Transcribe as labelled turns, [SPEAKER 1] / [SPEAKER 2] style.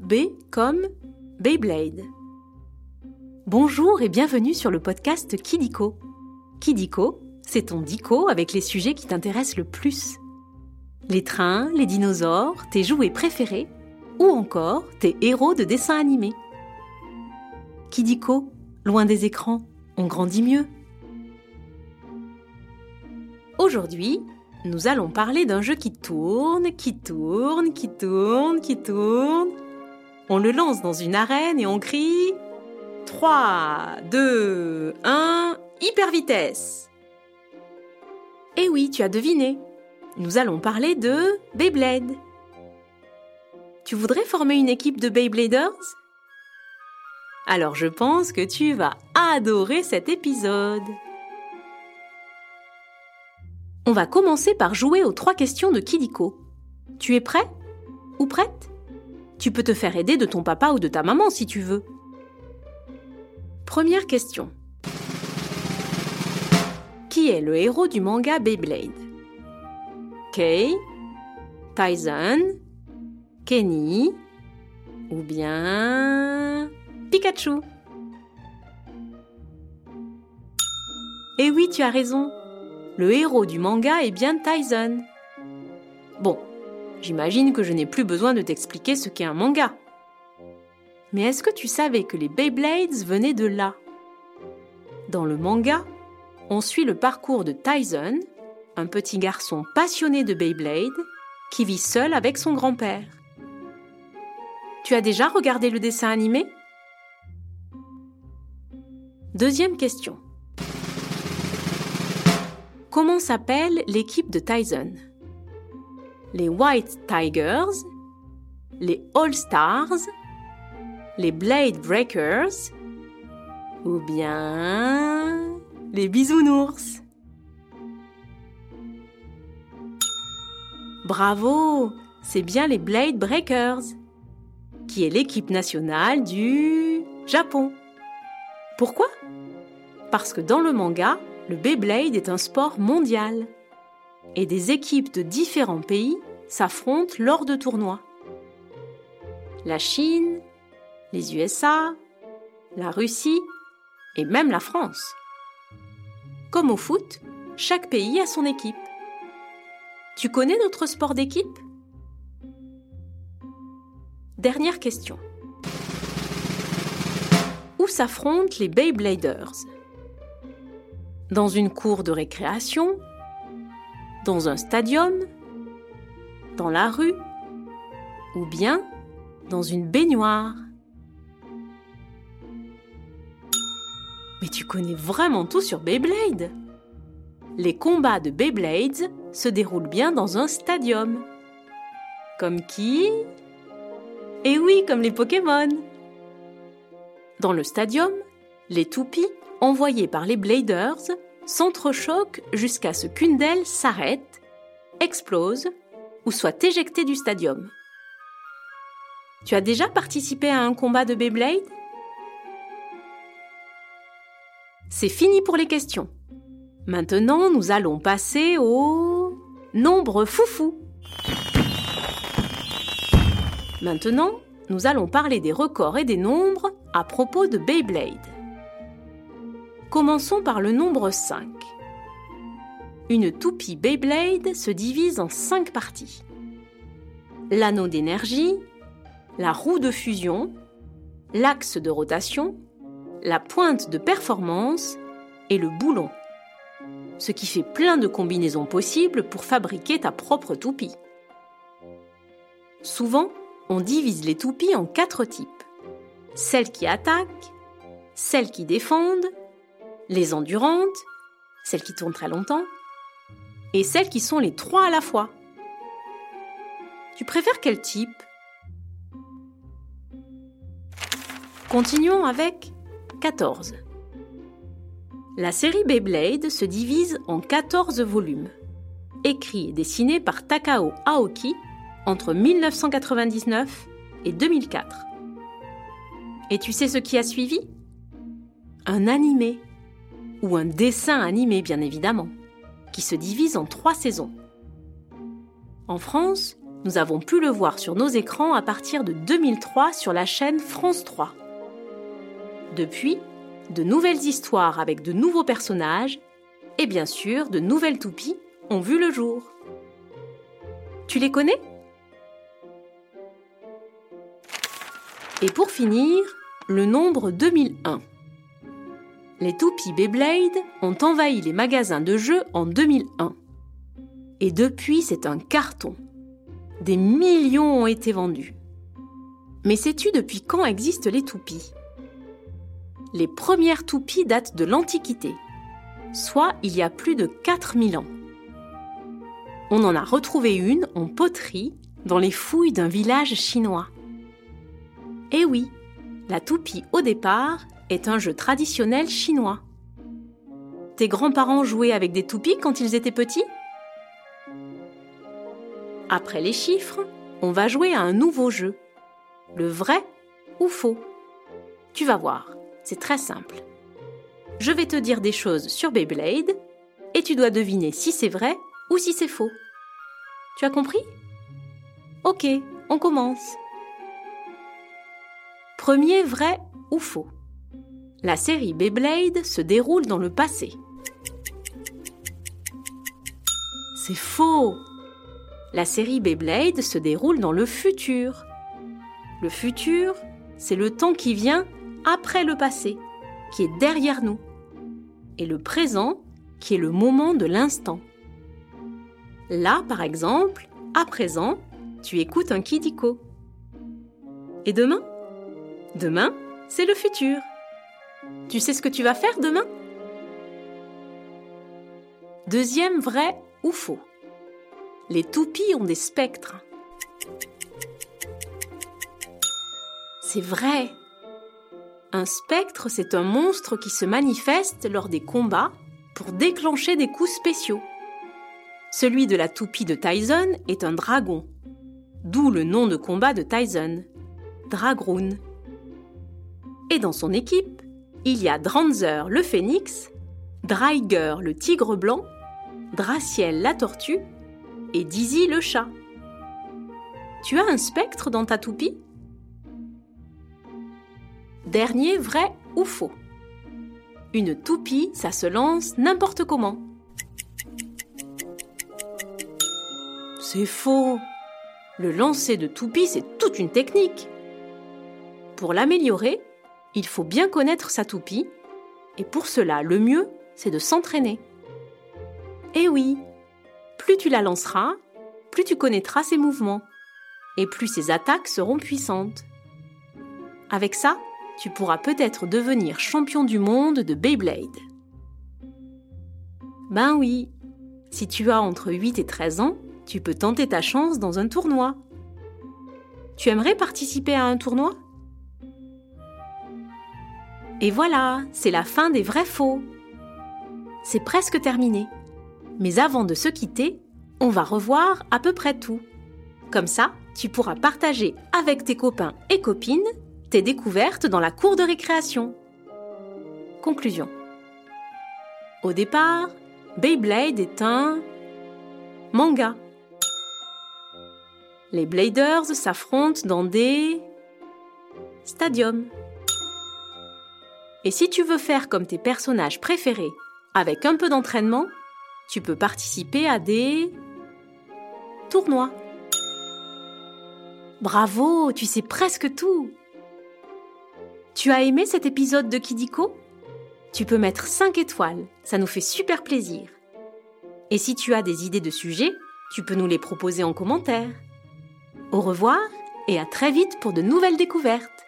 [SPEAKER 1] B comme Beyblade. Bonjour et bienvenue sur le podcast Kidiko. Kidiko, c'est ton dico avec les sujets qui t'intéressent le plus. Les trains, les dinosaures, tes jouets préférés ou encore tes héros de dessins animés. Kidiko, loin des écrans, on grandit mieux. Aujourd'hui, nous allons parler d'un jeu qui tourne, qui tourne, qui tourne, qui tourne. On le lance dans une arène et on crie 3, 2, 1, hyper vitesse. Eh oui, tu as deviné. Nous allons parler de Beyblade. Tu voudrais former une équipe de Beybladers? Alors je pense que tu vas adorer cet épisode. On va commencer par jouer aux trois questions de Kidiko. Tu es prêt? Ou prête? Tu peux te faire aider de ton papa ou de ta maman si tu veux. Première question. Qui est le héros du manga Beyblade? Kei Tyson Kenny Ou bien Pikachu? Eh oui, tu as raison le héros du manga est bien Tyson. J'imagine que je n'ai plus besoin de t'expliquer ce qu'est un manga. Mais est-ce que tu savais que les Beyblades venaient de là? Dans le manga, on suit le parcours de Tyson, un petit garçon passionné de Beyblade qui vit seul avec son grand-père. Tu as déjà regardé le dessin animé? Deuxième question. Comment s'appelle l'équipe de Tyson? Les White Tigers, les All Stars, les Blade Breakers ou bien les Bisounours. Bravo C'est bien les Blade Breakers, qui est l'équipe nationale du Japon. Pourquoi? Parce que dans le manga, le Beyblade est un sport mondial et des équipes de différents pays s'affrontent lors de tournois. La Chine, les USA, la Russie et même la France. Comme au foot, chaque pays a son équipe. Tu connais notre sport d'équipe? Dernière question. Où s'affrontent les Beybladers dans une cour de récréation, dans un stadium, dans la rue ou bien dans une baignoire. Mais tu connais vraiment tout sur Beyblade Les combats de Beyblades se déroulent bien dans un stadium. Comme qui? Eh oui, comme les Pokémon Dans le stadium, les toupies envoyés par les Bladers s'entrechoquent jusqu'à ce qu'une d'elles s'arrête, explose ou soit éjectée du stadium. Tu as déjà participé à un combat de Beyblade? C'est fini pour les questions. Maintenant, nous allons passer au nombre foufou. Maintenant, nous allons parler des records et des nombres à propos de Beyblade. Commençons par le nombre 5. Une toupie Beyblade se divise en 5 parties. L'anneau d'énergie, la roue de fusion, l'axe de rotation, la pointe de performance et le boulon. Ce qui fait plein de combinaisons possibles pour fabriquer ta propre toupie. Souvent, on divise les toupies en quatre types. Celles qui attaquent, celles qui défendent, les endurantes, celles qui tournent très longtemps, et celles qui sont les trois à la fois. Tu préfères quel type? Continuons avec 14. La série Beyblade se divise en 14 volumes, écrits et dessinés par Takao Aoki entre 1999 et 2004. Et tu sais ce qui a suivi? Un animé ou un dessin animé bien évidemment, qui se divise en trois saisons. En France, nous avons pu le voir sur nos écrans à partir de 2003 sur la chaîne France 3. Depuis, de nouvelles histoires avec de nouveaux personnages et bien sûr de nouvelles toupies ont vu le jour. Tu les connais? Et pour finir, le nombre 2001. Les toupies Beyblade ont envahi les magasins de jeux en 2001. Et depuis, c'est un carton. Des millions ont été vendus. Mais sais-tu depuis quand existent les toupies? Les premières toupies datent de l'Antiquité, soit il y a plus de 4000 ans. On en a retrouvé une en poterie dans les fouilles d'un village chinois. Eh oui, la toupie au départ est un jeu traditionnel chinois. Tes grands-parents jouaient avec des toupies quand ils étaient petits? Après les chiffres, on va jouer à un nouveau jeu. Le vrai ou faux? Tu vas voir, c'est très simple. Je vais te dire des choses sur Beyblade et tu dois deviner si c'est vrai ou si c'est faux. Tu as compris? Ok, on commence. Premier vrai ou faux? La série Beyblade se déroule dans le passé. C'est faux La série Beyblade se déroule dans le futur. Le futur, c'est le temps qui vient après le passé, qui est derrière nous. Et le présent, qui est le moment de l'instant. Là, par exemple, à présent, tu écoutes un Kidiko. Et demain? Demain, c'est le futur. Tu sais ce que tu vas faire demain? Deuxième vrai ou faux? Les toupies ont des spectres. C'est vrai. Un spectre, c'est un monstre qui se manifeste lors des combats pour déclencher des coups spéciaux. Celui de la toupie de Tyson est un dragon, d'où le nom de combat de Tyson, Dragroon. Et dans son équipe, il y a Dranzer le phénix, Dreiger le tigre blanc, Draciel la tortue et Dizzy le chat. Tu as un spectre dans ta toupie? Dernier vrai ou faux? Une toupie, ça se lance n'importe comment. C'est faux. Le lancer de toupie, c'est toute une technique. Pour l'améliorer, il faut bien connaître sa toupie, et pour cela, le mieux, c'est de s'entraîner. Eh oui, plus tu la lanceras, plus tu connaîtras ses mouvements, et plus ses attaques seront puissantes. Avec ça, tu pourras peut-être devenir champion du monde de Beyblade. Ben oui, si tu as entre 8 et 13 ans, tu peux tenter ta chance dans un tournoi. Tu aimerais participer à un tournoi? Et voilà, c'est la fin des vrais faux. C'est presque terminé. Mais avant de se quitter, on va revoir à peu près tout. Comme ça, tu pourras partager avec tes copains et copines tes découvertes dans la cour de récréation. Conclusion. Au départ, Beyblade est un manga. Les Bladers s'affrontent dans des stadiums. Et si tu veux faire comme tes personnages préférés, avec un peu d'entraînement, tu peux participer à des tournois. Bravo, tu sais presque tout. Tu as aimé cet épisode de Kidiko? Tu peux mettre 5 étoiles, ça nous fait super plaisir. Et si tu as des idées de sujets, tu peux nous les proposer en commentaire. Au revoir et à très vite pour de nouvelles découvertes.